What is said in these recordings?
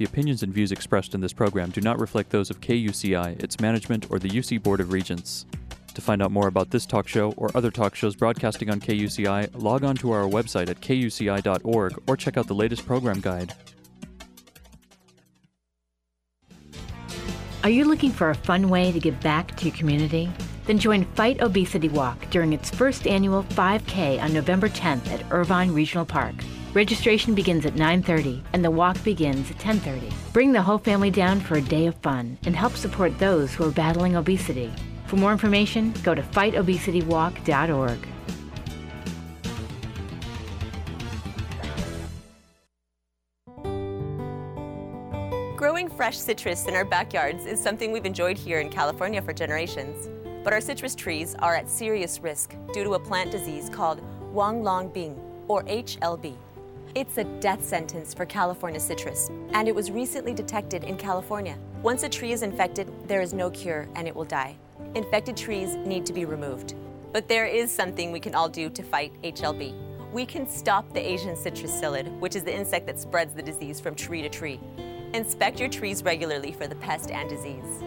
The opinions and views expressed in this program do not reflect those of KUCI, its management, or the UC Board of Regents. To find out more about this talk show or other talk shows broadcasting on KUCI, log on to our website at kuci.org or check out the latest program guide. Are you looking for a fun way to give back to your community? Then join Fight Obesity Walk during its first annual 5K on November 10th at Irvine Regional Park. Registration begins at 9:30 and the walk begins at 10:30. Bring the whole family down for a day of fun and help support those who are battling obesity. For more information, go to fightobesitywalk.org. Growing fresh citrus in our backyards is something we've enjoyed here in California for generations. But our citrus trees are at serious risk due to a plant disease called Huang Long Bing, or HLB. It's a death sentence for California citrus, and it was recently detected in California. Once a tree is infected, there is no cure and it will die. Infected trees need to be removed. But there is something we can all do to fight HLB. We can stop the Asian citrus psyllid, which is the insect that spreads the disease from tree to tree. Inspect your trees regularly for the pest and disease.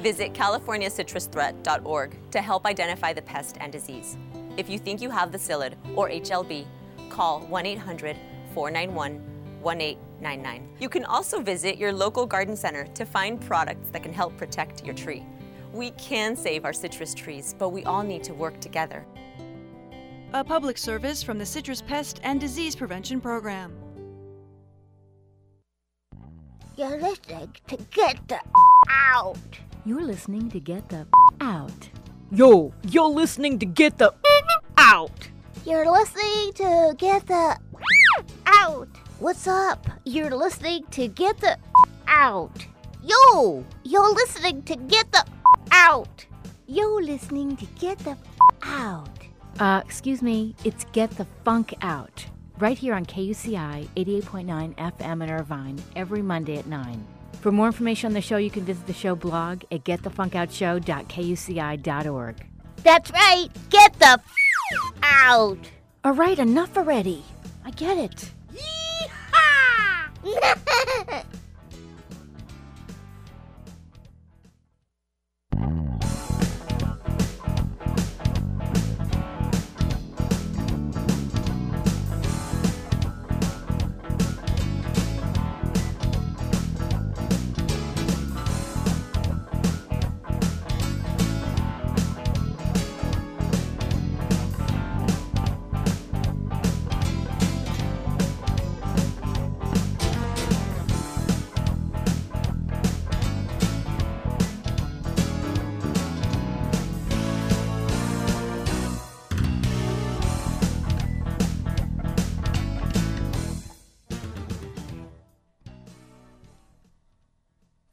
Visit californiacitrusthreat.org to help identify the pest and disease. If you think you have the psyllid or HLB, call 1 800 491 1899. You can also visit your local garden center to find products that can help protect your tree. We can save our citrus trees, but we all need to work together. A public service from the Citrus Pest and Disease Prevention Program. You're listening to Get the Out. You're listening to Get the Out. Yo, you're listening to Get the Out. You're listening to Get the Out. What's up? You're listening to Get the Out. Yo, you're listening to Get the Out. You're listening to Get the Out. Uh, excuse me, it's Get the Funk Out. Right here on KUCI 88.9 FM in Irvine every Monday at 9. For more information on the show, you can visit the show blog at getthefunkoutshow.kuci.org. That's right. Get the f- out. All right, enough already. I get it. Yeehaw!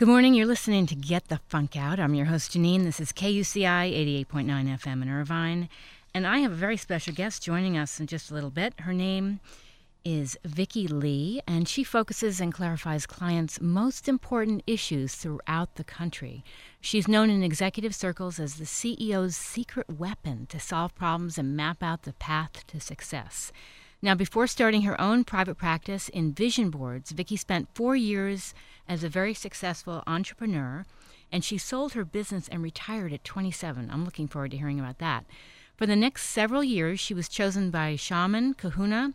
Good morning. You're listening to Get the Funk Out. I'm your host, Janine. This is KUCI 88.9 FM in Irvine. And I have a very special guest joining us in just a little bit. Her name is Vicki Lee, and she focuses and clarifies clients' most important issues throughout the country. She's known in executive circles as the CEO's secret weapon to solve problems and map out the path to success. Now, before starting her own private practice in vision boards, Vicki spent four years as a very successful entrepreneur, and she sold her business and retired at 27. I'm looking forward to hearing about that. For the next several years, she was chosen by shaman, kahuna,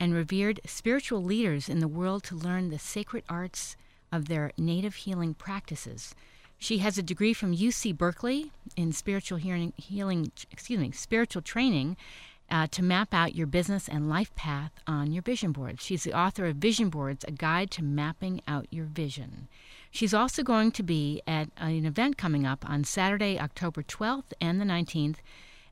and revered spiritual leaders in the world to learn the sacred arts of their native healing practices. She has a degree from UC Berkeley in spiritual healing, healing excuse me, spiritual training uh, to map out your business and life path on your vision board. She's the author of Vision Boards, a guide to mapping out your vision. She's also going to be at an event coming up on Saturday, October 12th and the 19th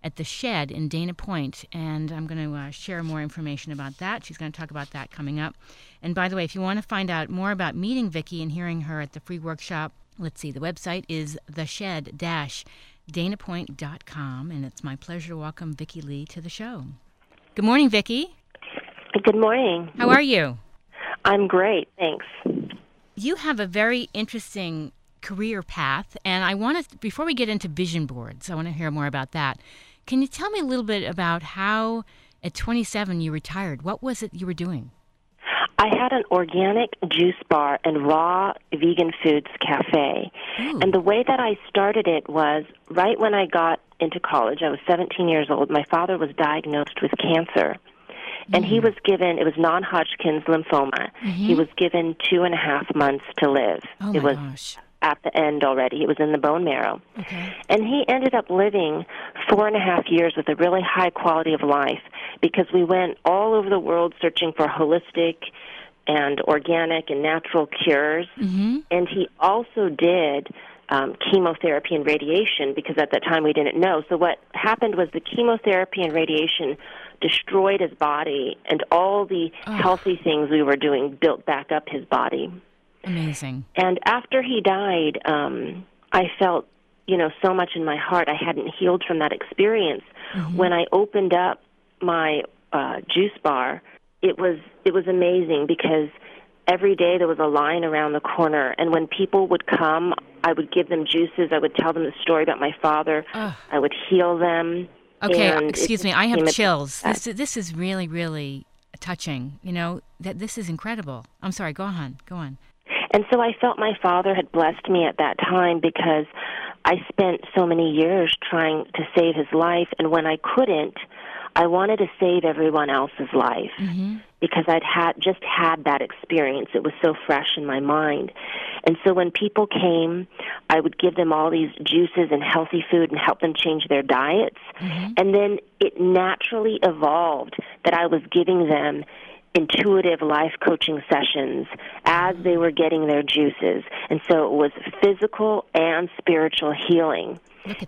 at the Shed in Dana Point, and I'm going to uh, share more information about that. She's going to talk about that coming up. And by the way, if you want to find out more about meeting Vicki and hearing her at the free workshop, let's see, the website is the shed dash danapoint.com, and it's my pleasure to welcome Vicki Lee to the show. Good morning, Vicki. Good morning. How are you? I'm great, thanks. You have a very interesting career path, and I want to, before we get into vision boards, I want to hear more about that. Can you tell me a little bit about how at 27 you retired? What was it you were doing? I had an organic juice bar and raw vegan foods cafe. Ooh. And the way that I started it was right when I got into college, I was 17 years old. My father was diagnosed with cancer. And he hmm. was given, it was non Hodgkin's lymphoma. He mm-hmm. was given two and a half months to live. Oh it was gosh. At the end already. It was in the bone marrow. Okay. And he ended up living four and a half years with a really high quality of life because we went all over the world searching for holistic and organic and natural cures. Mm-hmm. And he also did um, chemotherapy and radiation because at that time we didn't know. So what happened was the chemotherapy and radiation destroyed his body, and all the healthy things we were doing built back up his body. Amazing. And after he died, um, I felt, you know, so much in my heart. I hadn't healed from that experience. When I opened up my uh, juice bar, it was it was amazing because every day there was a line around the corner, and when people would come, I would give them juices. I would tell them the story about my father. Ugh. I would heal them. Okay, excuse me. I have chills. This this is really really touching. You know that this is incredible. I'm sorry. Go on. Go on. And so I felt my father had blessed me at that time because I spent so many years trying to save his life, and when I couldn't, I wanted to save everyone else's life mm-hmm. because I'd had just had that experience. It was so fresh in my mind. And so when people came, I would give them all these juices and healthy food and help them change their diets. Mm-hmm. And then it naturally evolved that I was giving them intuitive life coaching sessions as they were getting their juices. And so it was physical and spiritual healing.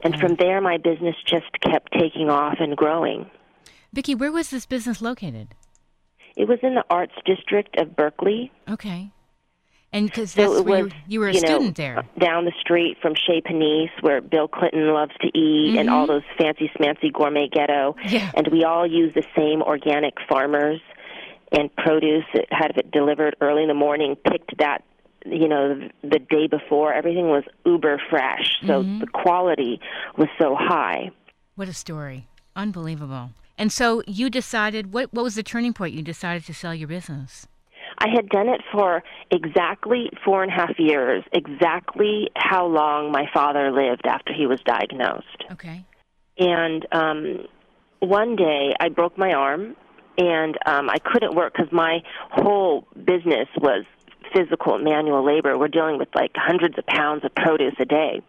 And that. from there, my business just kept taking off and growing. Vicki, where was this business located? It was in the arts district of Berkeley. Okay. And because So that's it where was, you, you were a you know, student there. down the street from Chez Panisse, where Bill Clinton loves to eat, and all those fancy smancy gourmet ghetto. Mm-hmm. Yeah. And we all use the same organic farmers and produce. It had it delivered early in the morning. Picked that, you know, the day before. Everything was uber fresh, so Mm-hmm. the quality was so high. What a story. Unbelievable. And so you decided, what, what was the turning point? You decided to sell your business. I had done it for exactly four and a half years, exactly how long my father lived after he was diagnosed. Okay. And um, one day I broke my arm, and um, I couldn't work because my whole business was physical manual labor. We're dealing with like hundreds of pounds of produce a day.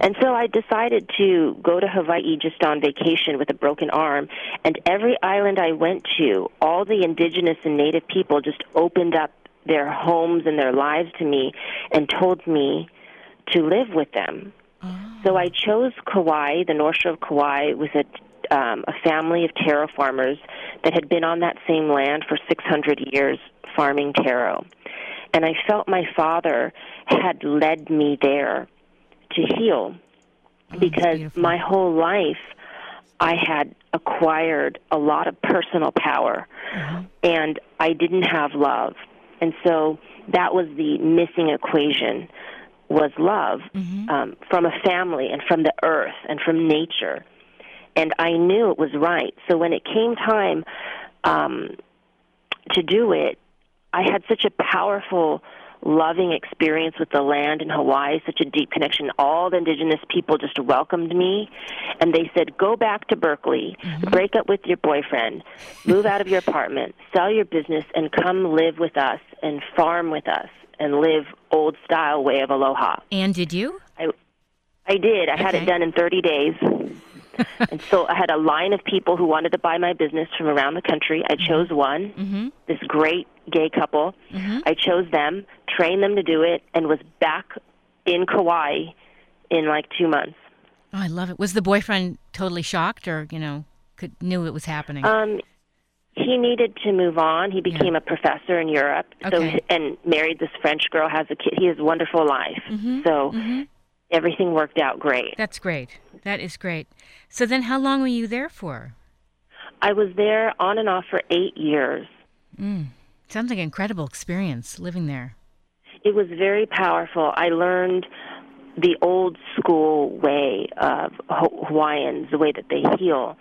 And so I decided to go to Hawaii just on vacation with a broken arm. And every island I went to, all the indigenous and native people just opened up their homes and their lives to me and told me to live with them. So I chose Kauai, the North Shore of Kauai, with a um, a family of taro farmers that had been on that same land for 600 years farming taro. And I felt my father had led me there to heal because beautiful. my whole life I had acquired a lot of personal power and I didn't have love. And so that was the missing equation was love um, from a family and from the earth and from nature. And I knew it was right. So when it came time um, to do it, I had such a powerful, loving experience with the land in Hawaii, such a deep connection. All the indigenous people just welcomed me, and they said, Go back to Berkeley, break up with your boyfriend, move out of your apartment, sell your business, and come live with us and farm with us and live old style way of aloha. And did you? I I did. I had it done in 30 days. And so I had a line of people who wanted to buy my business from around the country. I chose one, Mm-hmm. this great gay couple. I chose them, trained them to do it, and was back in Kauai in like two months. Oh, I love it. Was the boyfriend totally shocked or, you know, could knew it was happening? Um, he needed to move on. He became a professor in Europe, so Okay. and married this French girl. Has a kid. He has a wonderful life. Mm-hmm. So everything worked out great. That's great. That is great. So then how long were you there for? I was there on and off for eight years. Sounds like an incredible experience living there. It was very powerful. I learned the old school way of Hawaiians, the way that they heal,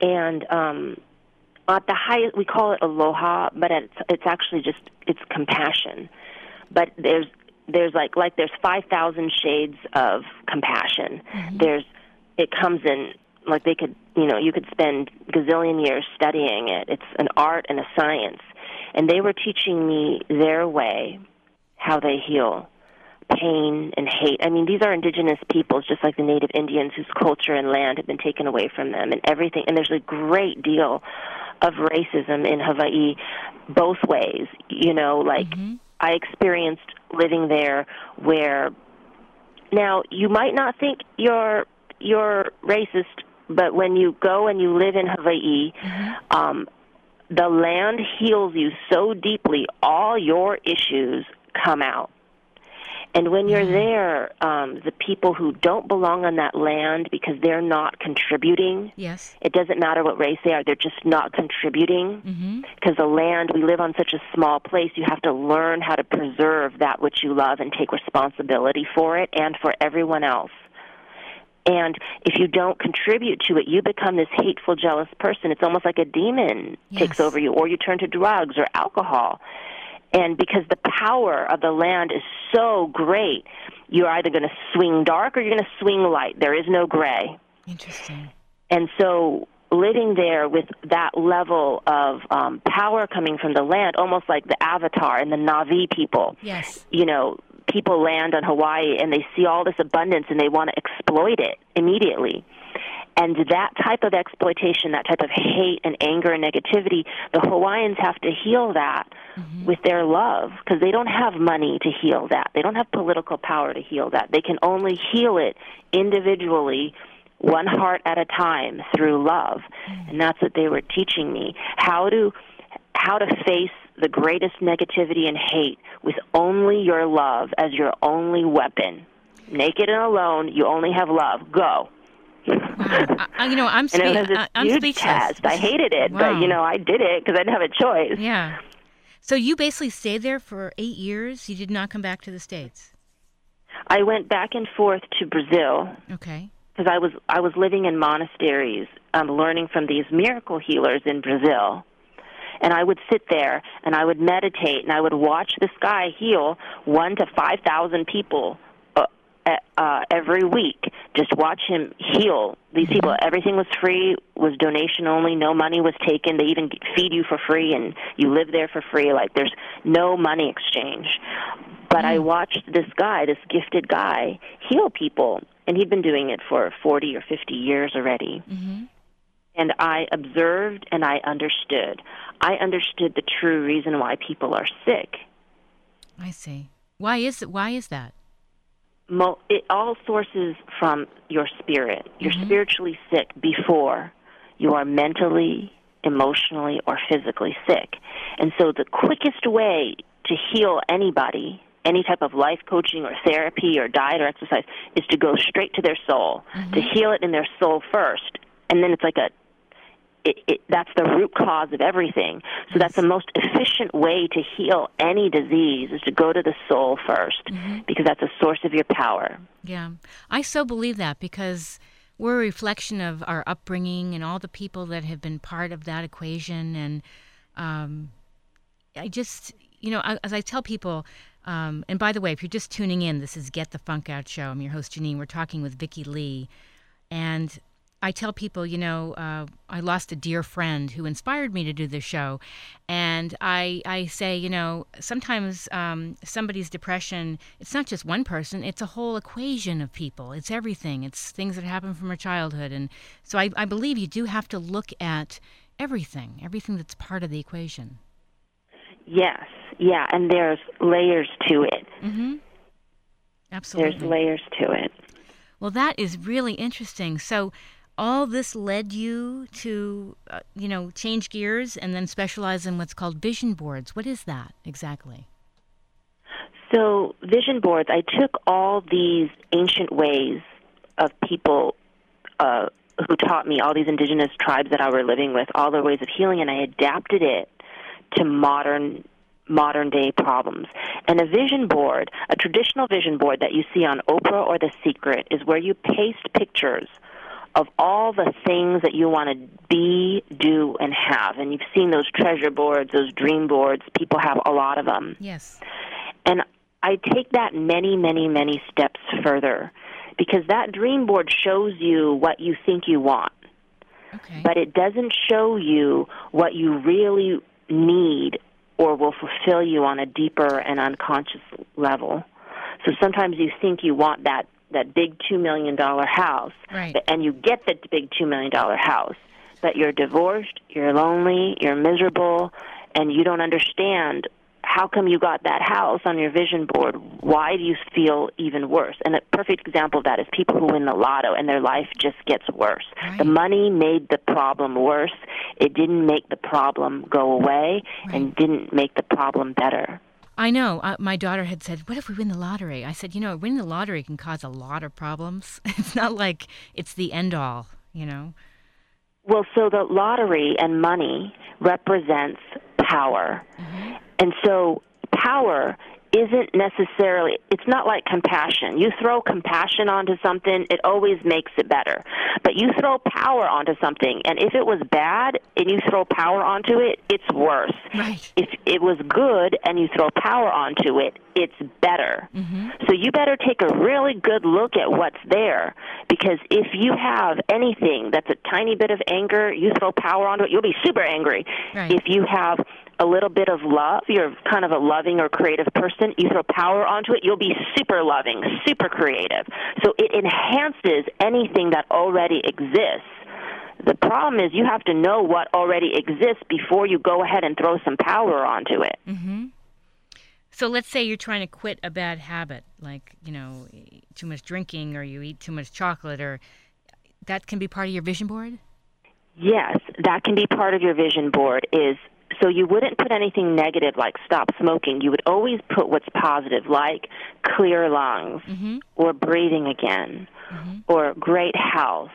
and um, at the highest we call it aloha, but it's it's actually just it's compassion. But there's there's like like there's five thousand shades of compassion. Mm-hmm. There's it comes in like they could you know you could spend gazillion years studying it. It's an art and a science, and they were teaching me their way, how they heal pain and hate. I mean, these are indigenous peoples, just like the native Indians, whose culture and land have been taken away from them, and everything. And there's a great deal of racism in Hawaii, both ways. You know, like mm-hmm. I experienced living there, where now you might not think you're you're racist, but when you go and you live in Hawaii. Um, the land heals you so deeply, all your issues come out. And when you're there, um, the people who don't belong on that land because they're not contributing, Yes. it doesn't matter what race they are, they're just not contributing. Mm-hmm. Because the land, we live on such a small place, you have to learn how to preserve that which you love and take responsibility for it and for everyone else. And if you don't contribute to it, you become this hateful, jealous person. It's almost like a demon takes over you, or you turn to drugs or alcohol. And because the power of the land is so great, you're either going to swing dark or you're going to swing light. There is no gray. Interesting. And so living there with that level of um, power coming from the land, almost like the Avatar and the Na'vi people. Yes. You know, people land on Hawaii and they see all this abundance and they want to exploit it immediately. And that type of exploitation, that type of hate and anger and negativity, the Hawaiians have to heal that mm-hmm. with their love because they don't have money to heal that. They don't have political power to heal that. They can only heal it individually, one heart at a time through love. Mm. And that's what they were teaching me. How to how to face the greatest negativity and hate with only your love as your only weapon. Naked and alone, you only have love. Go. I, I- you know, I'm, spe- it was this I, I'm speechless. test. I hated it, Wow. but you know, I did it because I didn't have a choice. Yeah. So you basically stayed there for eight years. You did not come back to the states. I went back and forth to Brazil Okay. because I was I was living in monasteries, um, learning from these miracle healers in Brazil. And I would sit there and I would meditate and I would watch this guy heal one to five thousand people uh, uh, every week. Just watch him heal these people. Everything was free, was donation only. No money was taken. They even feed you for free and you live there for free. Like there's no money exchange. But I watched this guy, this gifted guy, heal people, and he'd been doing it for 40 or 50 years already. Mm-hmm. And I observed and I understood. I understood the true reason why people are sick. I see. Why is it? Why is that? Mo- it all sources from your spirit. You're mm-hmm. spiritually sick before you are mentally, emotionally, or physically sick. And so the quickest way to heal anybody, any type of life coaching or therapy or diet or exercise, is to go straight to their soul, to mm-hmm. heal it in their soul first. And then it's like a it, it, that's the root cause of everything. So that's the most efficient way to heal any disease is to go to the soul 1st because that's the source of your power. Yeah. I so believe that because we're a reflection of our upbringing and all the people that have been part of that equation. And um, I just, you know, as I tell people, um, and by the way, if you're just tuning in, this is Get the Funk Out Show. I'm your host, Janine. We're talking with Vicki Lee. And I tell people, you know, uh, I lost a dear friend who inspired me to do this show, and I I say, you know, sometimes um, somebody's depression, it's not just one person; it's a whole equation of people. It's everything. It's things that happen from our childhood, and so I, I believe you do have to look at everything, everything that's part of the equation. Yes, yeah, and there's layers to it. Mm-hmm. Absolutely. There's layers to it. Well, that is really interesting. So, all this led you to, uh, you know, change gears and then specialize in what's called vision boards. What is that exactly? So, vision boards, I took all these ancient ways of people uh, who taught me, all these indigenous tribes that I were living with, all their ways of healing, and I adapted it to modern modern day problems. And a vision board, a traditional vision board that you see on Oprah or The Secret, is where you paste pictures of all the things that you want to be, do, and have. And you've seen those treasure boards, those dream boards. People have a lot of them. Yes. And I take that many, many, many steps further because that dream board shows you what you think you want, Okay. but it doesn't show you what you really need or will fulfill you on a deeper and unconscious level. So sometimes you think you want that that big 2 million dollar house Right. and you get the big 2 million dollar house, but you're divorced, you're lonely, you're miserable, and you don't understand how come you got that house on your vision board? Why do you feel even worse? And a perfect example of that is people who win the lotto and their life just gets worse. The money made the problem worse. It didn't make the problem go away and didn't make the problem better. I know. Uh, my daughter had said, "What if we win the lottery?" I said, "You know, winning the lottery can cause a lot of problems. It's not like it's the end all, you know." Well, so the lottery and money represents power. And so power isn't necessarily it's not like compassion. You throw compassion onto something, it always makes it better. But you throw power onto something and if it was bad and you throw power onto it, it's worse. Right. If it was good and you throw power onto it, it's better. Mm-hmm. So you better take a really good look at what's there because if you have anything that's a tiny bit of anger, you throw power onto it, you'll be super angry. Right. If you have a little bit of love, you're kind of a loving or creative person, you throw power onto it, you'll be super loving, super creative. So it enhances anything that already exists. The problem is you have to know what already exists before you go ahead and throw some power onto it. Mm-hmm. So let's say you're trying to quit a bad habit, like you know, too much drinking, or you eat too much chocolate, or that can be part of your vision board. Yes, that can be part of your vision board is so you wouldn't put anything negative like stop smoking. You would always put what's positive like clear lungs mm-hmm. or breathing again mm-hmm. or great health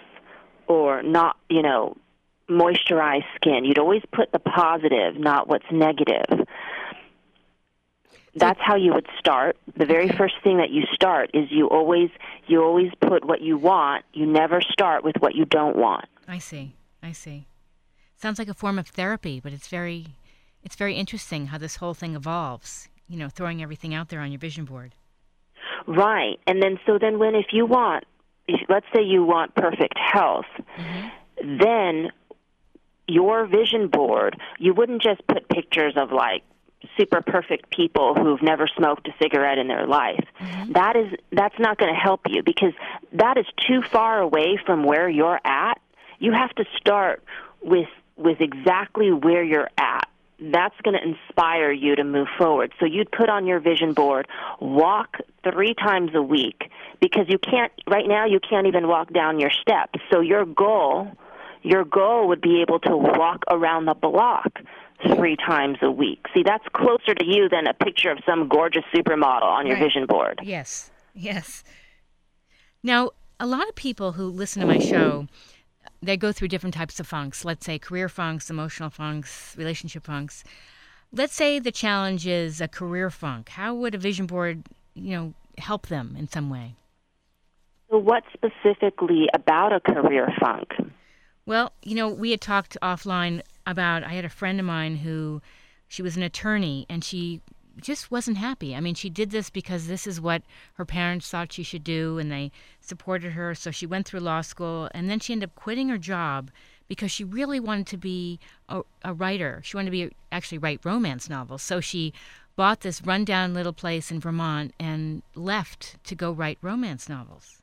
or not, you know, moisturized skin. You'd always put the positive, not what's negative. That's how you would start. The very first thing that you start is you always you always put what you want. You never start with what you don't want. I see. I see. Sounds like a form of therapy, but it's very, it's very interesting how this whole thing evolves. You know, throwing everything out there on your vision board. Right. And then so then when if you want if, let's say you want perfect health, mm-hmm. then your vision board, you wouldn't just put pictures of like super perfect people who've never smoked a cigarette in their life. Mm-hmm. That is that's not going to help you because that is too far away from where you're at. You have to start with with exactly where you're at. That's going to inspire you to move forward. So you'd put on your vision board, walk 3 times a week because you can't right now you can't even walk down your steps. So your goal your goal would be able to walk around the block three times a week. See, that's closer to you than a picture of some gorgeous supermodel on your Right. vision board. Yes, yes. Now, a lot of people who listen to my show, they go through different types of funks. Let's say career funks, emotional funks, relationship funks. Let's say the challenge is a career funk. How would a vision board, you know, help them in some way? So, what specifically about a career funk? Well, you know, we had talked offline about. I had a friend of mine who, she was an attorney, and she just wasn't happy. I mean, she did this because this is what her parents thought she should do, and they supported her. So she went through law school, and then she ended up quitting her job because she really wanted to be a, a writer. She wanted to be actually write romance novels. So she bought this rundown little place in Vermont and left to go write romance novels.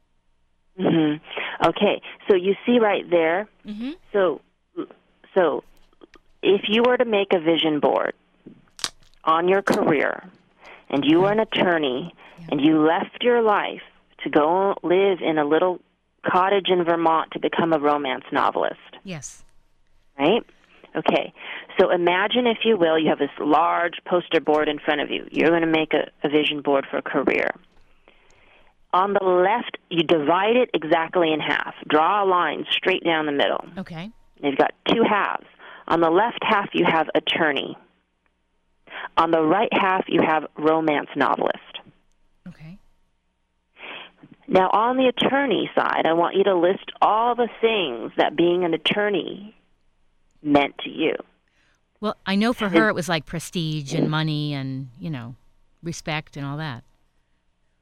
hmm Okay, so you see right there. Mm-hmm. So, so if you were to make a vision board on your career, and you were an attorney, and you left your life to go live in a little cottage in Vermont to become a romance novelist, Yes. right? Okay, so imagine, if you will, you have this large poster board in front of you. You're going to make a, a vision board for a career. On the left, you divide it exactly in half. Draw a line straight down the middle. Okay. You've got two halves. On the left half, you have attorney. On the right half, you have romance novelist. Okay. Now, on the attorney side, I want you to list all the things that being an attorney meant to you. Well, I know for her it was like prestige and money and, you know, respect and all that.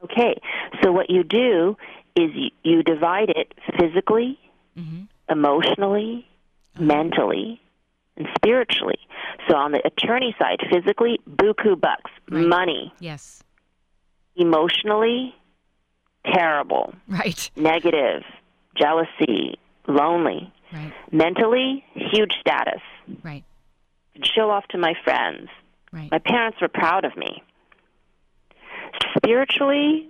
Okay, so what you do is you, you divide it physically, hmm emotionally, mentally, and spiritually. So on the attorney side, physically, buku bucks, Right. money. Yes. Emotionally, terrible, Right. negative, jealousy, lonely. Right. Mentally, huge status. Right. Show off to my friends. Right. My parents were proud of me. Spiritually,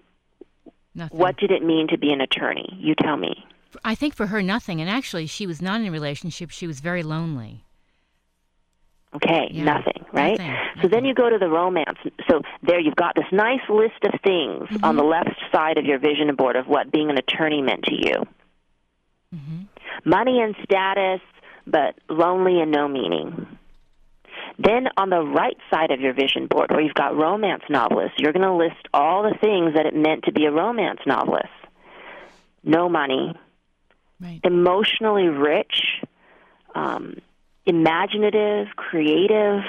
Nothing. what did it mean to be an attorney? You tell me. I think for her, nothing. And actually, she was not in a relationship. She was very lonely. Okay, Yeah, nothing, right? nothing, So then you go to the romance. So there you've got this nice list of things on the Mm-hmm. left side of your vision board of what being an attorney meant to you. Mm-hmm. Money and status, but lonely and no meaning. Then on the right side of your vision board, where you've got romance novelists, you're going to list all the things that it meant to be a romance novelist. No money, Right. emotionally rich, um, imaginative, creative.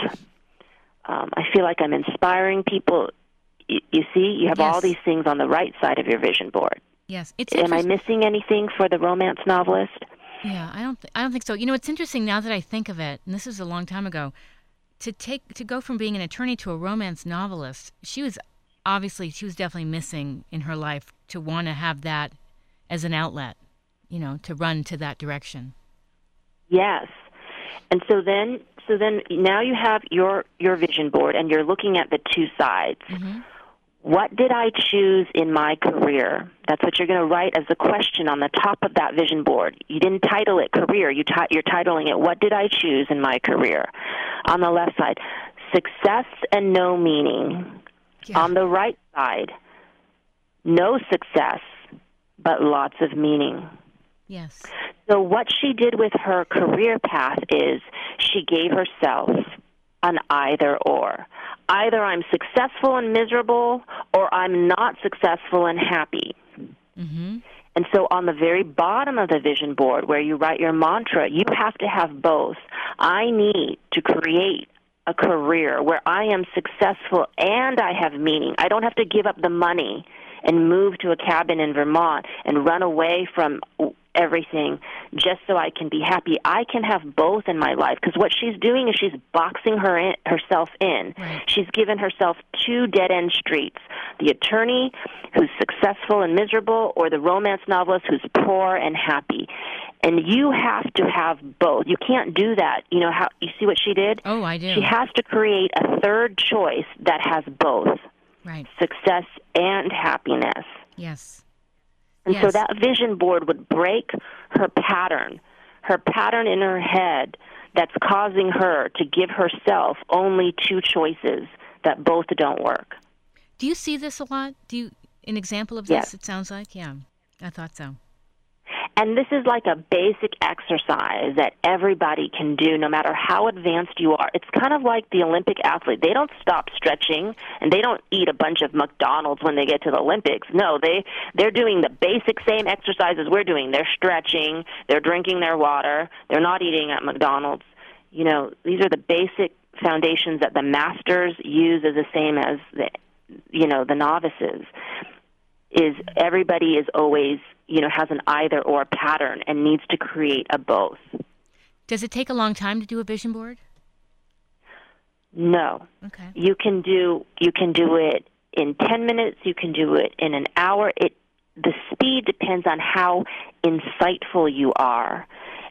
Um, I feel like I'm inspiring people. You, you see, you have all these things on the right side of your vision board. Yes. It's Am I missing anything for the romance novelist? Yeah, I don't. Th- I don't think so. You know, it's interesting now that I think of it, and this is a long time ago. To take to go from being an attorney to a romance novelist, she was obviously she was definitely missing in her life to want to have that as an outlet. You know, to run to that direction. Yes. And so then, so then now you have your your vision board, and you're looking at the two sides. Mm-hmm. What did I choose in my career? That's what you're going to write as a question on the top of that vision board. You didn't title it career. You ti- you're titling it What did I choose in my career? On the left side, success and no meaning. Yeah. On the right side, no success, but lots of meaning. Yes. So what she did with her career path is she gave herself an either or. Either I'm successful and miserable or I'm not successful and happy. Mm-hmm. And so on the very bottom of the vision board where you write your mantra, you have to have both. I need to create a career where I am successful and I have meaning. I don't have to give up the money and move to a cabin in Vermont and run away from everything just so I can be happy. I can have both in my life because what she's doing is she's boxing her in, herself in. Right. She's given herself two dead end streets: the attorney who's successful and miserable, or the romance novelist who's poor and happy. And you have to have both. You can't do that. You know how you see what she did? Oh, I do. She has to create a third choice that has both right. success and happiness. Yes. And so that vision board would break her pattern, her pattern in her head that's causing her to give herself only two choices that both don't work. Do you see this a lot? Do you an example of this? Yes. It sounds like yeah. I thought so. And this is like a basic exercise that everybody can do no matter how advanced you are. It's kind of like the Olympic athlete. They don't stop stretching and they don't eat a bunch of McDonald's when they get to the Olympics. No, they they're doing the basic same exercises we're doing. They're stretching, they're drinking their water, they're not eating at McDonald's. You know, these are the basic foundations that the masters use as the same as the you know, the novices is everybody is always you know has an either or pattern and needs to create a both Does it take a long time to do a vision board? no Okay. you can do you can do it in 10 minutes you can do it in an hour it the speed depends on how insightful you are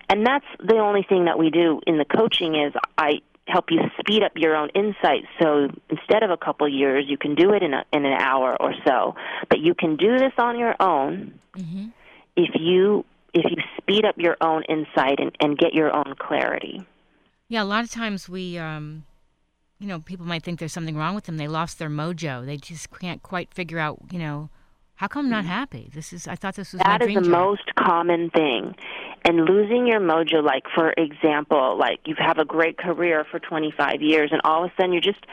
and that's the only thing that we do in the coaching is i help you speed up your own insight so instead of a couple years you can do it in a, in an hour or so but you can do this on your own Mm-hmm. if you if you speed up your own insight and, and get your own clarity Yeah, a lot of times we, um, you know, people might think there's something wrong with them. They lost their mojo. They just can't quite figure out, you know, how come I'm not happy? This is. I thought this was That is the job. most common thing. And losing your mojo, like for example, like you have a great career for 25 years, and all of a sudden you're just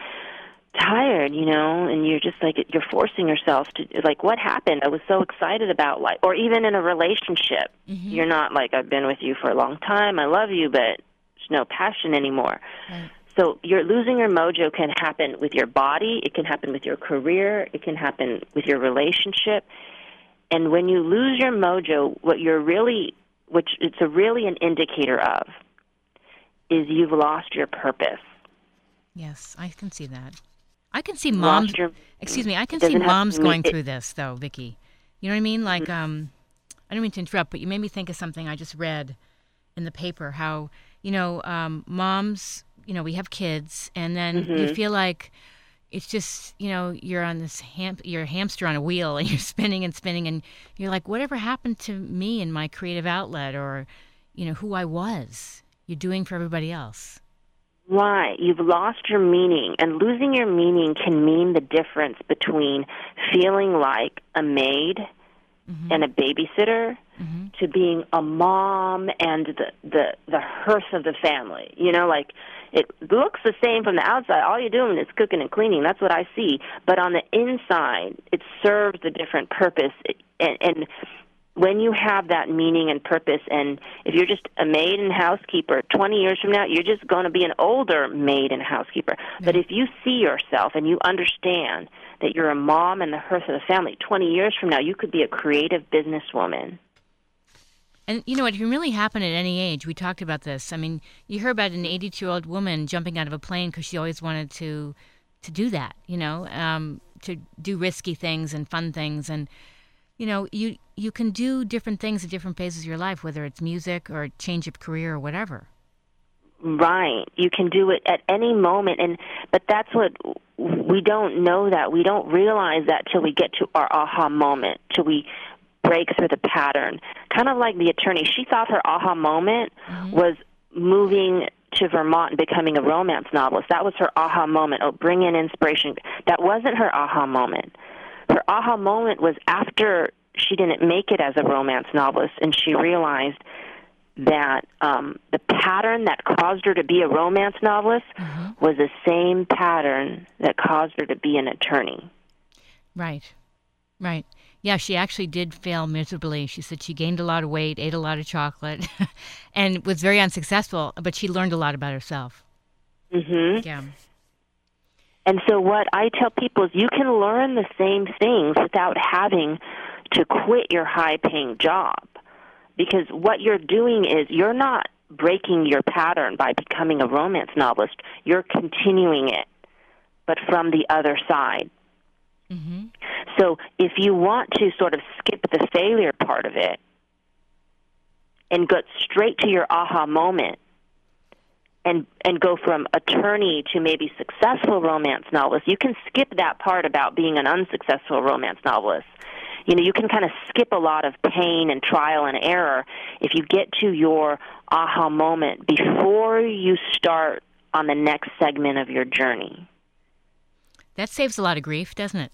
tired, you know, and you're just like you're forcing yourself to like what happened? I was so excited about life or even in a relationship. Mm-hmm. You're not like I've been with you for a long time. I love you, but there's no passion anymore. Right. So you're losing your mojo can happen with your body, it can happen with your career, it can happen with your relationship. And when you lose your mojo, what you're really which it's a really an indicator of is you've lost your purpose. Yes, I can see that. I can see moms. Your Excuse me, I can see moms going it- through this though, Vicki. You know what I mean? Like, um, I don't mean to interrupt, but you made me think of something I just read in the paper. How you know, um, moms. You know, we have kids, and then Mm-hmm. you feel like it's just you know you're on this ham- you're a hamster on a wheel, and you're spinning and spinning, and you're like, whatever happened to me and my creative outlet, or you know who I was? You're doing for everybody else. Right. You've lost your meaning, and losing your meaning can mean the difference between feeling like a maid mm-hmm. and a babysitter mm-hmm. to being a mom and the, the the hearth of the family. You know, like it looks the same from the outside. All you're doing is cooking and cleaning. That's what I see. But on the inside, it serves a different purpose. And, and when you have that meaning and purpose and if you're just a maid and housekeeper 20 years from now you're just going to be an older maid and housekeeper but if you see yourself and you understand that you're a mom and the hearth of the family 20 years from now you could be a creative businesswoman And you know what? Can really happen at any age. We talked about this. I mean, you hear about an 82 year old woman jumping out of a plane because she always wanted to to do that. You know, um, to do risky things and fun things, and you know, you you can do different things at different phases of your life, whether it's music or change of career or whatever. Right. You can do it at any moment and but that's what we don't know that. We don't realize that till we get to our aha moment, till we break through the pattern. Kind of like the attorney. She thought her aha moment was moving to Vermont and becoming a romance novelist. That was her aha moment. Oh, bring in inspiration. That wasn't her aha moment. Her aha moment was after she didn't make it as a romance novelist and she realized that um, the pattern that caused her to be a romance novelist was the same pattern that caused her to be an attorney. Right. Right. Yeah, she actually did fail miserably. She said she gained a lot of weight, ate a lot of chocolate, and was very unsuccessful, but she learned a lot about herself. hmm Yeah. And so, what I tell people is you can learn the same things without having to quit your high paying job. Because what you're doing is you're not breaking your pattern by becoming a romance novelist, you're continuing it, but from the other side. Hmm So if you want to sort of skip the failure part of it and get straight to your aha moment and and go from attorney to maybe successful romance novelist, you can skip that part about being an unsuccessful romance novelist. You know, you can kind of skip a lot of pain and trial and error if you get to your aha moment before you start on the next segment of your journey. That saves a lot of grief, doesn't it?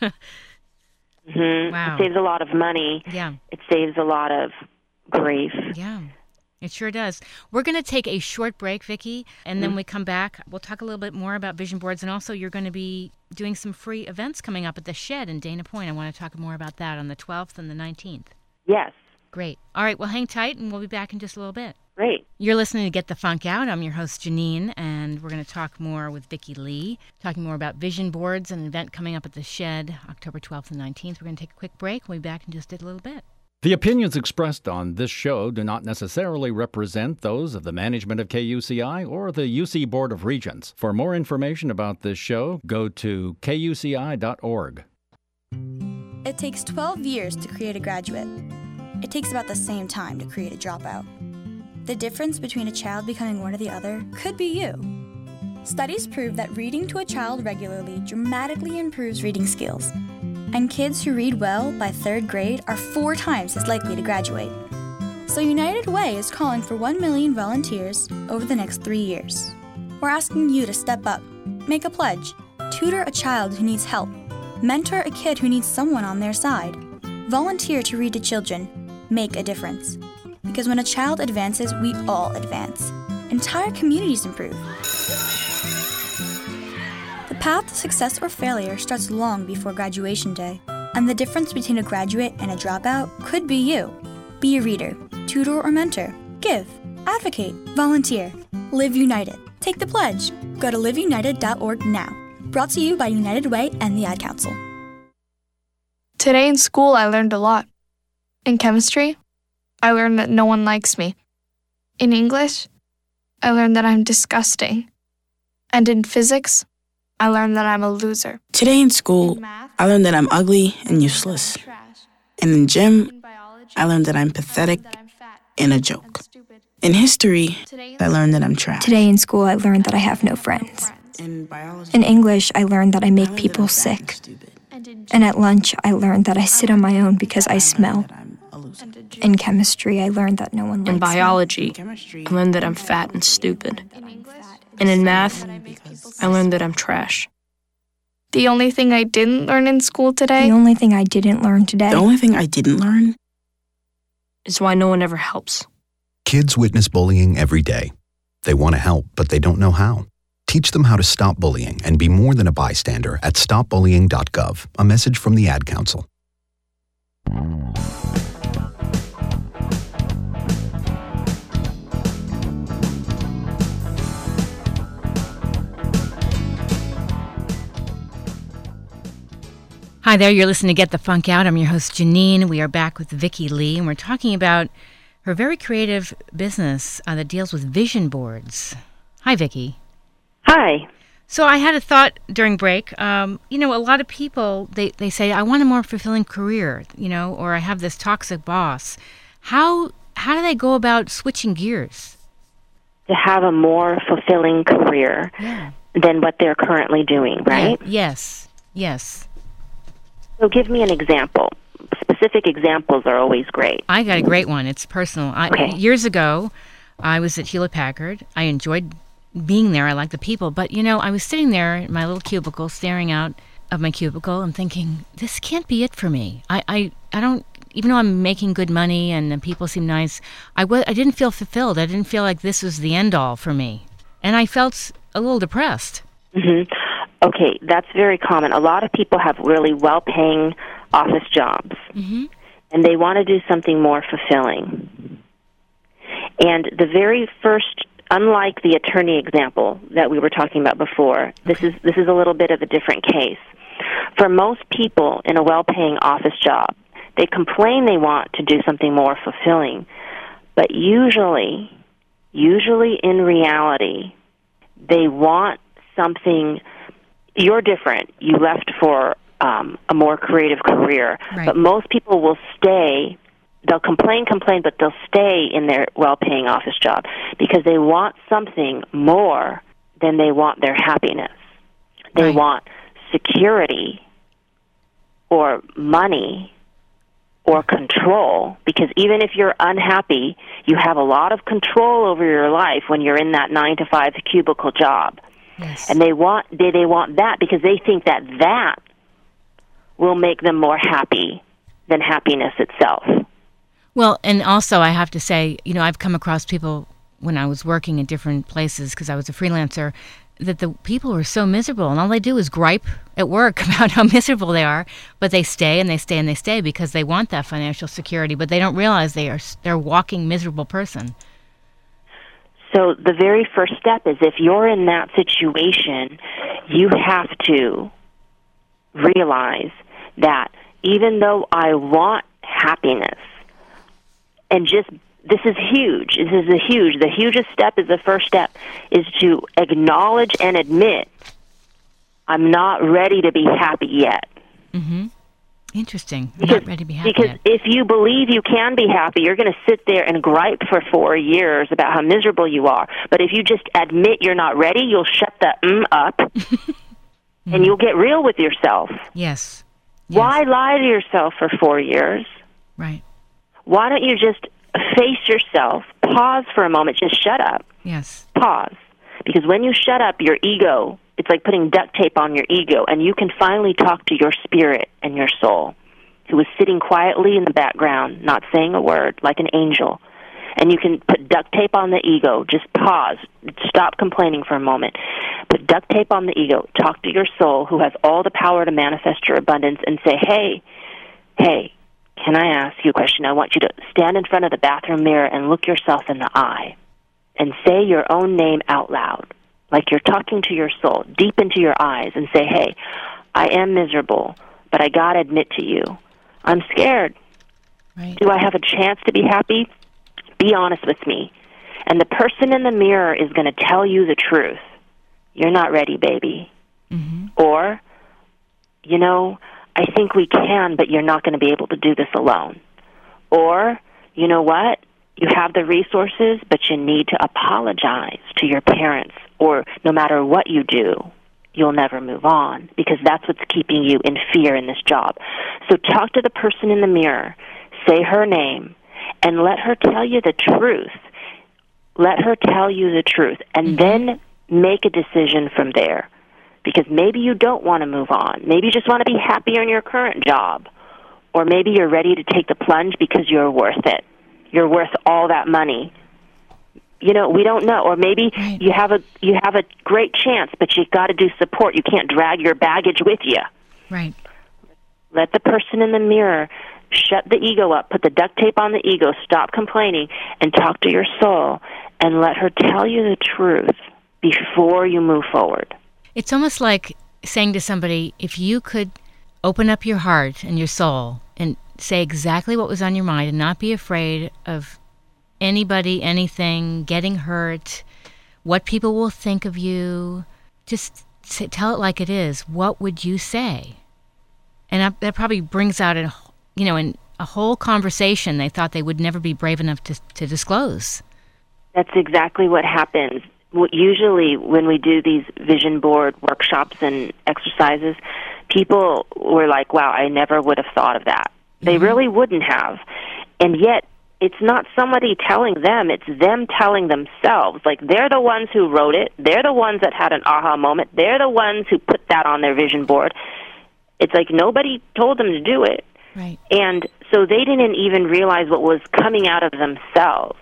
hmm Wow. It saves a lot of money. yeah. It saves a lot of grief. Yeah. It sure does. We're going to take a short break, Vicki, and Mm-hmm. then we come back. We'll talk a little bit more about vision boards, and also you're going to be doing some free events coming up at the Shed in Dana Point. I want to talk more about that on the 12th and the 19th. Yes. Great. All right. Well, hang tight, and we'll be back in just a little bit. Great. You're listening to Get the Funk Out. I'm your host, Janine, and we're going to talk more with Vicki Lee, talking more about vision boards and an event coming up at the Shed October 12th and 19th. We're going to take a quick break. We'll be back in just a little bit. The opinions expressed on this show do not necessarily represent those of the management of KUCI or the UC Board of Regents. For more information about this show, go to kuci.org. It takes 12 years to create a graduate. It takes about the same time to create a dropout. The difference between a child becoming one or the other could be you. Studies prove that reading to a child regularly dramatically improves reading skills. And kids who read well by third grade are four times as likely to graduate. So United Way is calling for 1 million volunteers over the next three years. We're asking you to step up, make a pledge, tutor a child who needs help, mentor a kid who needs someone on their side, volunteer to read to children, make a difference. Because when a child advances, we all advance. Entire communities improve. Path to success or failure starts long before graduation day, and the difference between a graduate and a dropout could be you. Be a reader, tutor, or mentor. Give, advocate, volunteer. Live United. Take the pledge. Go to liveunited.org now. Brought to you by United Way and the Ad Council. Today in school, I learned a lot. In chemistry, I learned that no one likes me. In English, I learned that I'm disgusting. And in physics, I learned that I'm a loser. Today in school, I learned that I'm ugly and useless. And in gym, I learned that I'm pathetic and a joke. In history, I learned that I'm trash. Today in school, I learned that I have no friends. In English, I learned that I make people sick. And at lunch, I learned that I sit on my own because I smell. In chemistry, I learned that no one likes me. In biology, I learned that I'm fat and stupid. And in math, I learned that I'm trash. The only thing I didn't learn in school today? The only thing I didn't learn today. The only thing I didn't learn is why no one ever helps. Kids witness bullying every day. They want to help, but they don't know how. Teach them how to stop bullying and be more than a bystander at stopbullying.gov. A message from the Ad Council. Hi there, you're listening to Get the Funk Out. I'm your host, Janeane. We are back with Vicki Lee, and we're talking about her very creative business uh, that deals with vision boards. Hi, Vicki. Hi. So I had a thought during break. Um, you know, a lot of people they, they say, I want a more fulfilling career, you know, or I have this toxic boss. How how do they go about switching gears? To have a more fulfilling career yeah. than what they're currently doing, right? Yeah. Yes. Yes. So give me an example. Specific examples are always great. I got a great one. It's personal. I, Okay. Years ago, I was at Hewlett Packard. I enjoyed being there. I liked the people. But, you know, I was sitting there in my little cubicle, staring out of my cubicle and thinking, this can't be it for me. I, I, I don't, even though I'm making good money and the people seem nice, I w- I didn't feel fulfilled. I didn't feel like this was the end all for me. And I felt a little depressed. hmm Okay, that's very common. A lot of people have really well paying office jobs, Mm-hmm. and they want to do something more fulfilling. And the very first, unlike the attorney example that we were talking about before, this is this is a little bit of a different case. For most people in a well-paying office job, they complain they want to do something more fulfilling, but usually, usually in reality, they want something. You're different. You left for um, a more creative career, Right. but most people will stay. They'll complain, complain, but they'll stay in their well-paying office job because they want something more than they want their happiness. They Right. want security or money or control because even if you're unhappy, you have a lot of control over your life when you're in that 9 to 5 cubicle job. Yes. And they want they they want that because they think that that will make them more happy than happiness itself. Well, and also I have to say, you know, I've come across people when I was working in different places because I was a freelancer that the people were so miserable and all they do is gripe at work about how miserable they are, but they stay and they stay and they stay because they want that financial security, but they don't realize they are they're walking miserable person. So the very first step is if you're in that situation, you have to realize that even though I want happiness, and just this is huge. This is a huge. The hugest step is the first step is to acknowledge and admit I'm not ready to be happy yet. Mm-hmm. Interesting. You're Because, not ready to be happy because yet. if you believe you can be happy, you're going to sit there and gripe for four years about how miserable you are. But if you just admit you're not ready, you'll shut the mm up and you'll get real with yourself. Yes. Why lie to yourself for four years? Right. Why don't you just face yourself, pause for a moment, just shut up, Yes. pause. Because when you shut up, your ego, it's like putting duct tape on your ego, and you can finally talk to your spirit and your soul, who is sitting quietly in the background, not saying a word, like an angel. And you can put duct tape on the ego. Just pause. Stop complaining for a moment. Put duct tape on the ego. Talk to your soul who has all the power to manifest your abundance and say, hey, hey, can I ask you a question? I want you to stand in front of the bathroom mirror and look yourself in the eye and say your own name out loud, like you're talking to your soul, deep into your eyes, and say, hey, I am miserable, but I got to admit to you, I'm scared. Right. Do I have a chance to be happy? Be honest with me. And the person in the mirror is going to tell you the truth. You're not ready, baby. Mm-hmm. Or, you know, I think we can, but you're not going to be able to do this alone. Or, you know what? You have the resources, but you need to apologize to your parents, or no matter what you do, you'll never move on because that's what's keeping you in fear in this job. So talk to the person in the mirror, say her name, and let her tell you the truth. Let her tell you the truth, and mm-hmm. then make a decision from there. Because maybe you don't want to move on. Maybe you just want to be happier in your current job. Or maybe you're ready to take the plunge because you're worth it. You're worth all that money. You know we don't know. Or maybe right. you have a you have a great chance but you've got to do support. You can't drag your baggage with you right. Let the person in the mirror shut the ego up put the duct tape on the ego stop complaining and talk to your soul and let her tell you the truth before you move forward. It's almost like saying to somebody if you could open up your heart and your soul and say exactly what was on your mind and not be afraid of anybody, anything, getting hurt, what people will think of you. Just say, tell it like it is. What would you say? And that probably brings out a, you know, in a whole conversation they thought they would never be brave enough to, to disclose. That's exactly what happens. Usually, when we do these vision board workshops and exercises, people were like, wow, I never would have thought of that. Mm-hmm. They really wouldn't have. And yet, it's not somebody telling them, it's them telling themselves. Like they're the ones who wrote it, they're the ones that had an aha moment, they're the ones who put that on their vision board. It's like nobody told them to do it. Right. And so they didn't even realize what was coming out of themselves.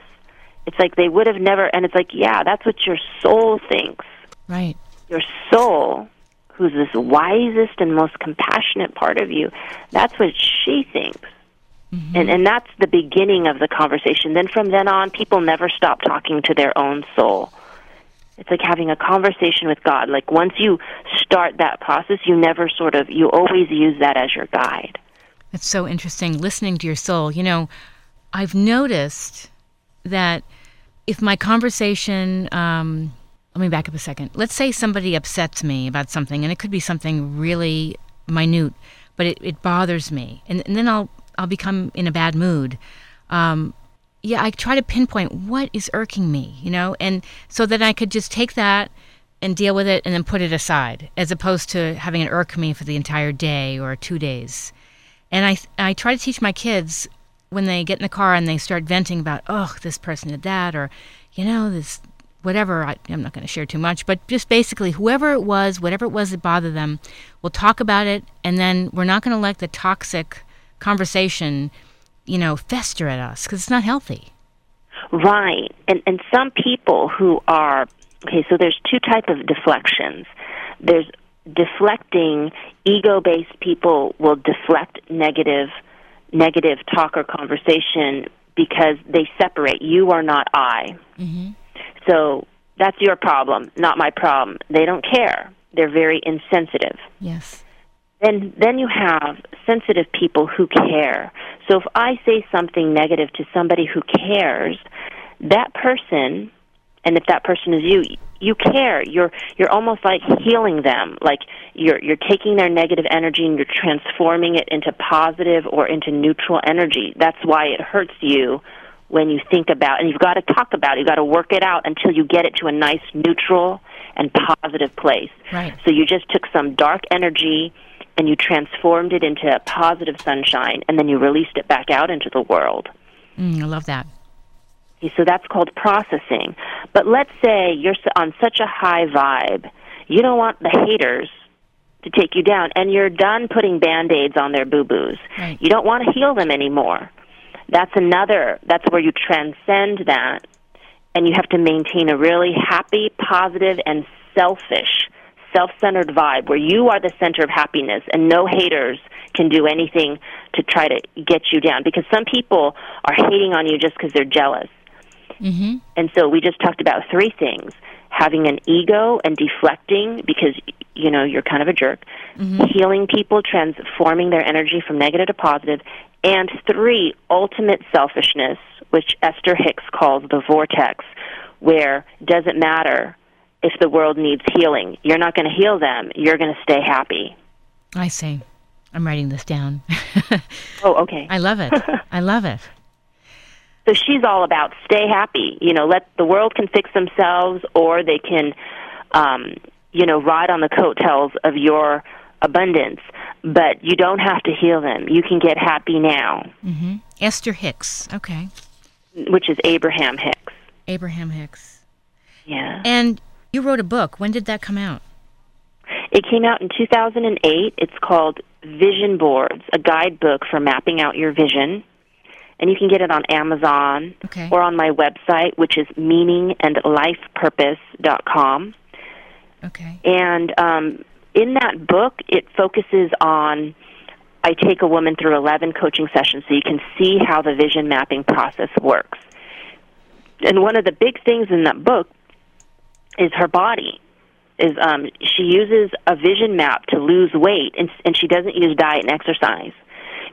It's like they would have never and it's like, yeah, that's what your soul thinks. Right. Your soul who's this wisest and most compassionate part of you, that's what she thinks. Mm-hmm. And and that's the beginning of the conversation. Then from then on, people never stop talking to their own soul. It's like having a conversation with God. Like once you start that process, you never sort of you always use that as your guide. It's so interesting listening to your soul. You know, I've noticed that if my conversation um, let me back up a second. Let's say somebody upsets me about something, and it could be something really minute, but it, it bothers me. And, and then I'll I'll become in a bad mood. Um, yeah, I try to pinpoint what is irking me, you know, and so that I could just take that and deal with it and then put it aside, as opposed to having it irk me for the entire day or two days. And I I try to teach my kids when they get in the car and they start venting about, oh, this person did that, or you know, this whatever. I, I'm not going to share too much, but just basically, whoever it was, whatever it was that bothered them, we'll talk about it, and then we're not going to let the toxic conversation, you know, fester at us because it's not healthy. Right. And and some people who are okay, so there's two type of deflections. There's deflecting ego-based people will deflect negative negative talk or conversation because they separate you are not I. Mm-hmm. So that's your problem, not my problem. They don't care. They're very insensitive. Yes then then you have sensitive people who care. So if I say something negative to somebody who cares, that person and if that person is you, you care. You're you're almost like healing them. Like you're you're taking their negative energy and you're transforming it into positive or into neutral energy. That's why it hurts you when you think about and you've got to talk about it. You've got to work it out until you get it to a nice neutral and positive place. Right. So you just took some dark energy and you transformed it into positive sunshine, and then you released it back out into the world. Mm, I love that. So that's called processing. But let's say you're on such a high vibe, you don't want the haters to take you down, and you're done putting band aids on their boo boos. Right. You don't want to heal them anymore. That's another, that's where you transcend that and you have to maintain a really happy, positive, and selfish, self centered vibe where you are the center of happiness and no haters can do anything to try to get you down because some people are hating on you just because they're jealous. Mm-hmm. And so we just talked about three things having an ego and deflecting because you know you're kind of a jerk mm-hmm. healing people transforming their energy from negative to positive and three ultimate selfishness which esther hicks calls the vortex where doesn't matter if the world needs healing? You're not going to heal them you're going to stay happy. I see. I'm writing this down. Oh okay. I love it. I love it. So she's all about stay happy. You know, let the world can fix themselves, or they can, um, you know, ride on the coattails of your abundance. But you don't have to heal them. You can get happy now. Mm-hmm. Esther Hicks. Okay. Which is Abraham Hicks. Abraham Hicks. Yeah. And you wrote a book. When did that come out? It came out in 2008. It's called Vision Boards, a guidebook for mapping out your vision and you can get it on Amazon okay. or on my website, which is meaningandlifepurpose.com. Okay. And um, in that book, it focuses on. I take a woman through 11 coaching sessions so you can see how the vision mapping process works. And one of the big things in that book is her body. Is um, she uses a vision map to lose weight, and, and she doesn't use diet and exercise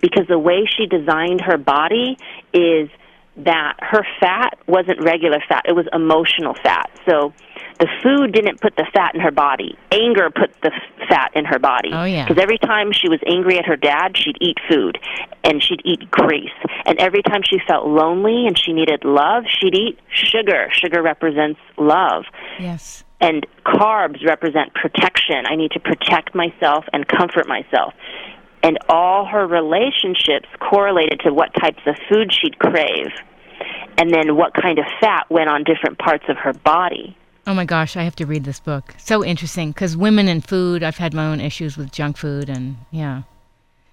because the way she designed her body is that her fat wasn't regular fat, it was emotional fat. So the food didn't put the fat in her body. Anger put the fat in her body. Oh yeah. Because every time she was angry at her dad, she'd eat food and she'd eat grease. And every time she felt lonely and she needed love, she'd eat sugar. Sugar represents love. Yes. And carbs represent protection. I need to protect myself and comfort myself and all her relationships correlated to what types of food she'd crave and then what kind of fat went on different parts of her body. Oh my gosh, I have to read this book. So interesting because women and food, I've had my own issues with junk food and yeah.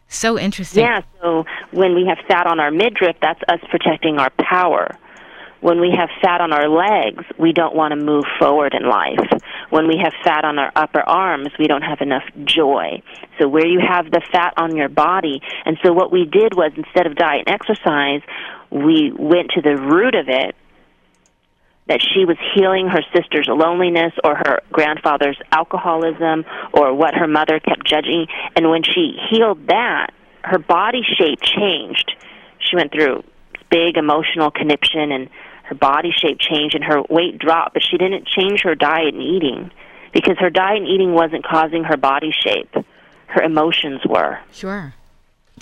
So interesting. Yeah, so when we have fat on our midriff, that's us protecting our power. When we have fat on our legs, we don't want to move forward in life. When we have fat on our upper arms, we don't have enough joy. So where you have the fat on your body, and so what we did was instead of diet and exercise, we went to the root of it that she was healing her sister's loneliness or her grandfather's alcoholism or what her mother kept judging. And when she healed that, her body shape changed. She went through big emotional conniption and her body shape changed and her weight dropped, but she didn't change her diet and eating because her diet and eating wasn't causing her body shape. Her emotions were. Sure.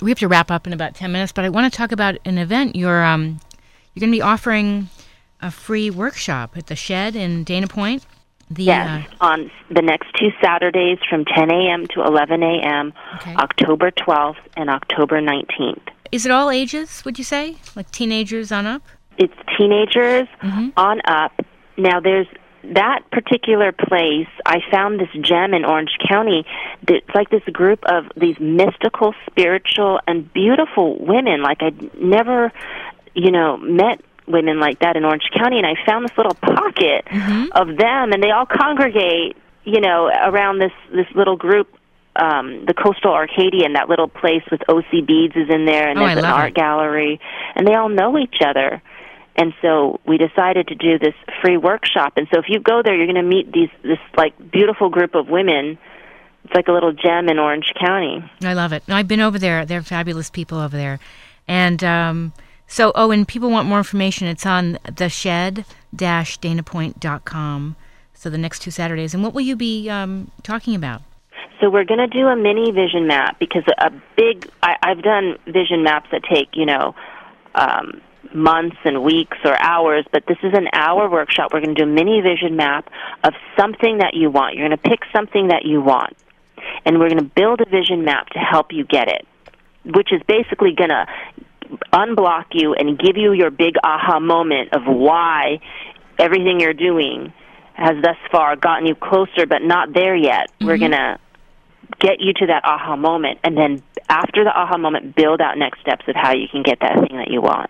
We have to wrap up in about 10 minutes, but I want to talk about an event you're um you're going to be offering a free workshop at the Shed in Dana Point. The, yes, uh, on the next two Saturdays from 10 a.m. to 11 a.m., okay. October 12th and October 19th. Is it all ages, would you say? Like teenagers on up? It's teenagers mm-hmm. on up. Now, there's that particular place. I found this gem in Orange County. It's like this group of these mystical, spiritual, and beautiful women. Like I'd never, you know, met women like that in Orange County, and I found this little pocket mm-hmm. of them, and they all congregate, you know, around this this little group um, the Coastal Arcadian, that little place with OC Beads is in there, and oh, there's an art it. gallery, and they all know each other. And so we decided to do this free workshop. And so if you go there, you're going to meet these this like beautiful group of women. It's like a little gem in Orange County. I love it. I've been over there. They're fabulous people over there. And um, so, oh, and people want more information. It's on the shed-danapoint.com. So the next two Saturdays. And what will you be um, talking about? So we're going to do a mini vision map because a big. I, I've done vision maps that take you know um, months and weeks or hours, but this is an hour workshop. We're going to do a mini vision map of something that you want. You're going to pick something that you want, and we're going to build a vision map to help you get it, which is basically going to unblock you and give you your big aha moment of why everything you're doing has thus far gotten you closer but not there yet. Mm-hmm. We're going to get you to that aha moment and then after the aha moment, build out next steps of how you can get that thing that you want.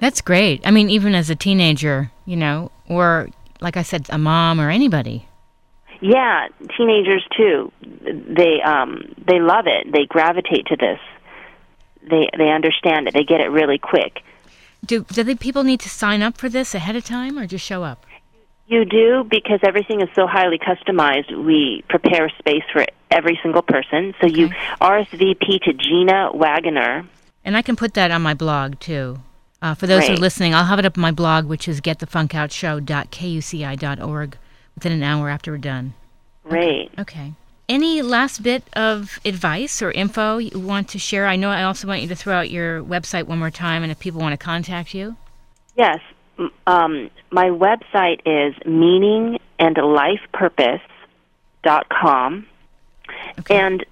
That's great. I mean, even as a teenager, you know, or like I said, a mom or anybody. Yeah, teenagers too. They um they love it. They gravitate to this. They they understand it. They get it really quick. Do do the people need to sign up for this ahead of time or just show up? You do because everything is so highly customized. We prepare space for every single person. So okay. you RSVP to Gina Wagoner. And I can put that on my blog too. Uh, for those right. who are listening, I'll have it up on my blog, which is getthefunkoutshow.kuci.org within an hour after we're done. Great. Okay. okay. Any last bit of advice or info you want to share? I know I also want you to throw out your website one more time and if people want to contact you. Yes um, my website is meaningandlifepurpose.com. Okay. And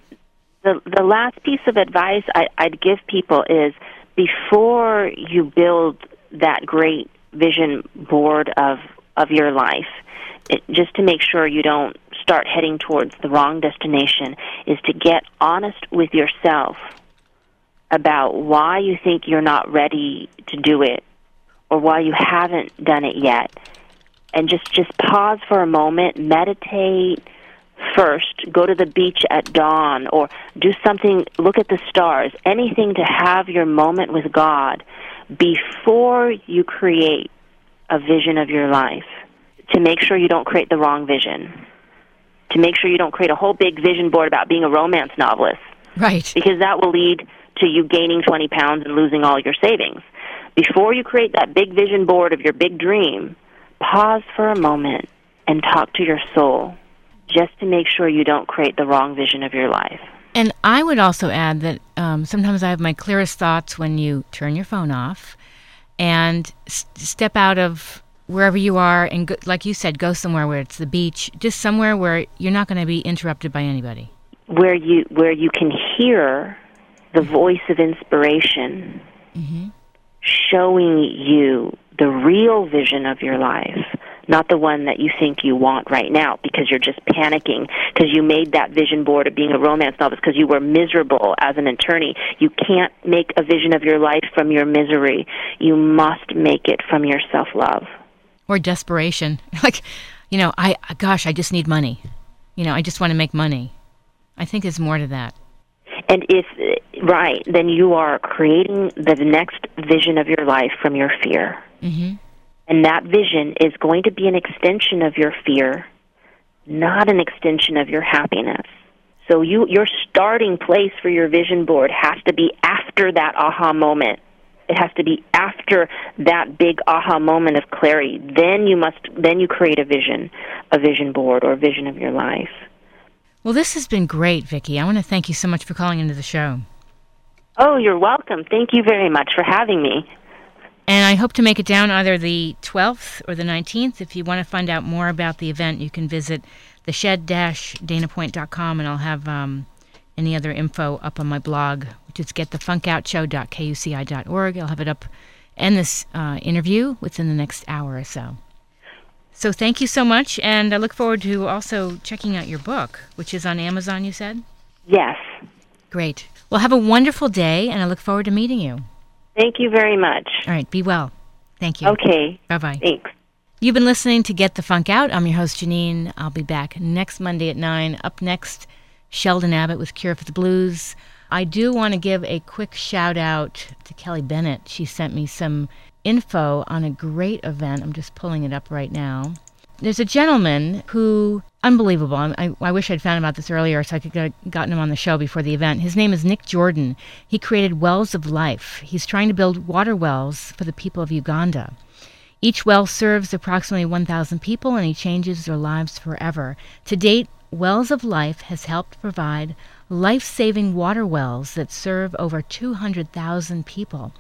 the, the last piece of advice I, I'd give people is before you build that great vision board of, of your life, it, just to make sure you don't start heading towards the wrong destination, is to get honest with yourself about why you think you're not ready to do it or why you haven't done it yet. And just just pause for a moment meditate first go to the beach at dawn or do something look at the stars anything to have your moment with god before you create a vision of your life to make sure you don't create the wrong vision to make sure you don't create a whole big vision board about being a romance novelist. Right. Because that will lead to you gaining 20 pounds and losing all your savings. Before you create that big vision board of your big dream, pause for a moment and talk to your soul just to make sure you don't create the wrong vision of your life. And I would also add that um, sometimes I have my clearest thoughts when you turn your phone off and s- step out of wherever you are and, go, like you said, go somewhere where it's the beach, just somewhere where you're not going to be interrupted by anybody. Where you where you can hear the voice of inspiration. Mm-hmm showing you the real vision of your life, not the one that you think you want right now because you're just panicking because you made that vision board of being a romance novelist because you were miserable as an attorney. You can't make a vision of your life from your misery. You must make it from your self-love or desperation. like, you know, I gosh, I just need money. You know, I just want to make money. I think there's more to that. And if right, then you are creating the next vision of your life from your fear. Mm-hmm. And that vision is going to be an extension of your fear, not an extension of your happiness. So you your starting place for your vision board has to be after that aha moment. It has to be after that big aha moment of clarity. Then you must then you create a vision, a vision board or a vision of your life. Well, this has been great, Vicki. I want to thank you so much for calling into the show. Oh, you're welcome. Thank you very much for having me. And I hope to make it down either the 12th or the 19th. If you want to find out more about the event, you can visit the shed-danapoint.com, and I'll have um, any other info up on my blog, which is getthefunkoutshow.kuci.org. I'll have it up and this uh, interview within the next hour or so. So thank you so much, and I look forward to also checking out your book, which is on Amazon, you said? Yes. Great. Well, have a wonderful day, and I look forward to meeting you. Thank you very much. All right, be well. Thank you. Okay. Bye bye. Thanks. You've been listening to Get the Funk Out. I'm your host, Janeane. I'll be back next Monday at 9. Up next, Sheldon Abbott with Cure for the Blues. I do want to give a quick shout out to Kelly Bennett. She sent me some info on a great event. I'm just pulling it up right now. There's a gentleman who, unbelievable. I, I wish I'd found about this earlier so I could have gotten him on the show before the event. His name is Nick Jordan. He created Wells of Life. He's trying to build water wells for the people of Uganda. Each well serves approximately 1,000 people and he changes their lives forever. To date, Wells of Life has helped provide life saving water wells that serve over 200,000 people.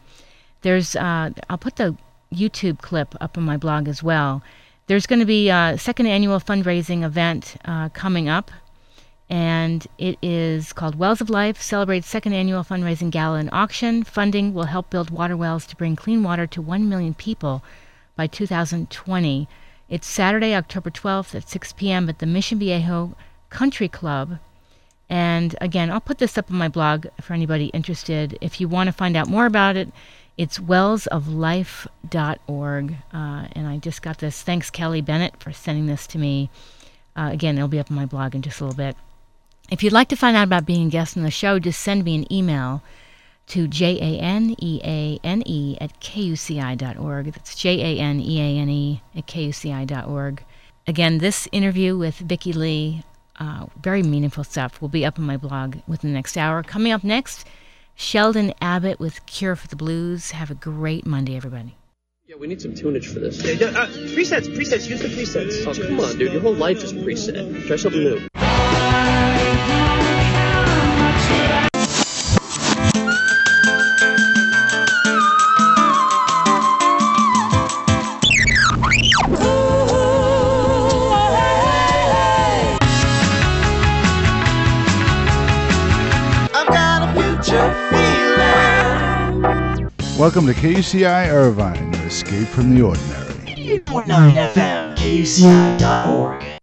There's, uh, I'll put the YouTube clip up on my blog as well. There's going to be a second annual fundraising event uh, coming up, and it is called Wells of Life celebrates second annual fundraising gala and auction. Funding will help build water wells to bring clean water to 1 million people by 2020. It's Saturday, October 12th at 6 p.m. at the Mission Viejo Country Club And again, I'll put this up on my blog for anybody interested. If you want to find out more about it, it's wellsoflife.org. Uh, and I just got this. Thanks, Kelly Bennett, for sending this to me. Uh, again, it'll be up on my blog in just a little bit. If you'd like to find out about being a guest on the show, just send me an email to j-a-n-e-a-n-e at kuci.org. That's j-a-n-e-a-n-e at kuci.org. Again, this interview with Vicki Lee, uh, very meaningful stuff, will be up on my blog within the next hour. Coming up next, Sheldon Abbott with Cure for the Blues. Have a great Monday, everybody. Yeah, we need some tunage for this. Uh, uh, presets, presets, use the presets. Oh, come on, dude. Your whole life is preset. Try something new. Welcome to KUCI Irvine, your escape from the ordinary. 8.9 FM, KUCI.org.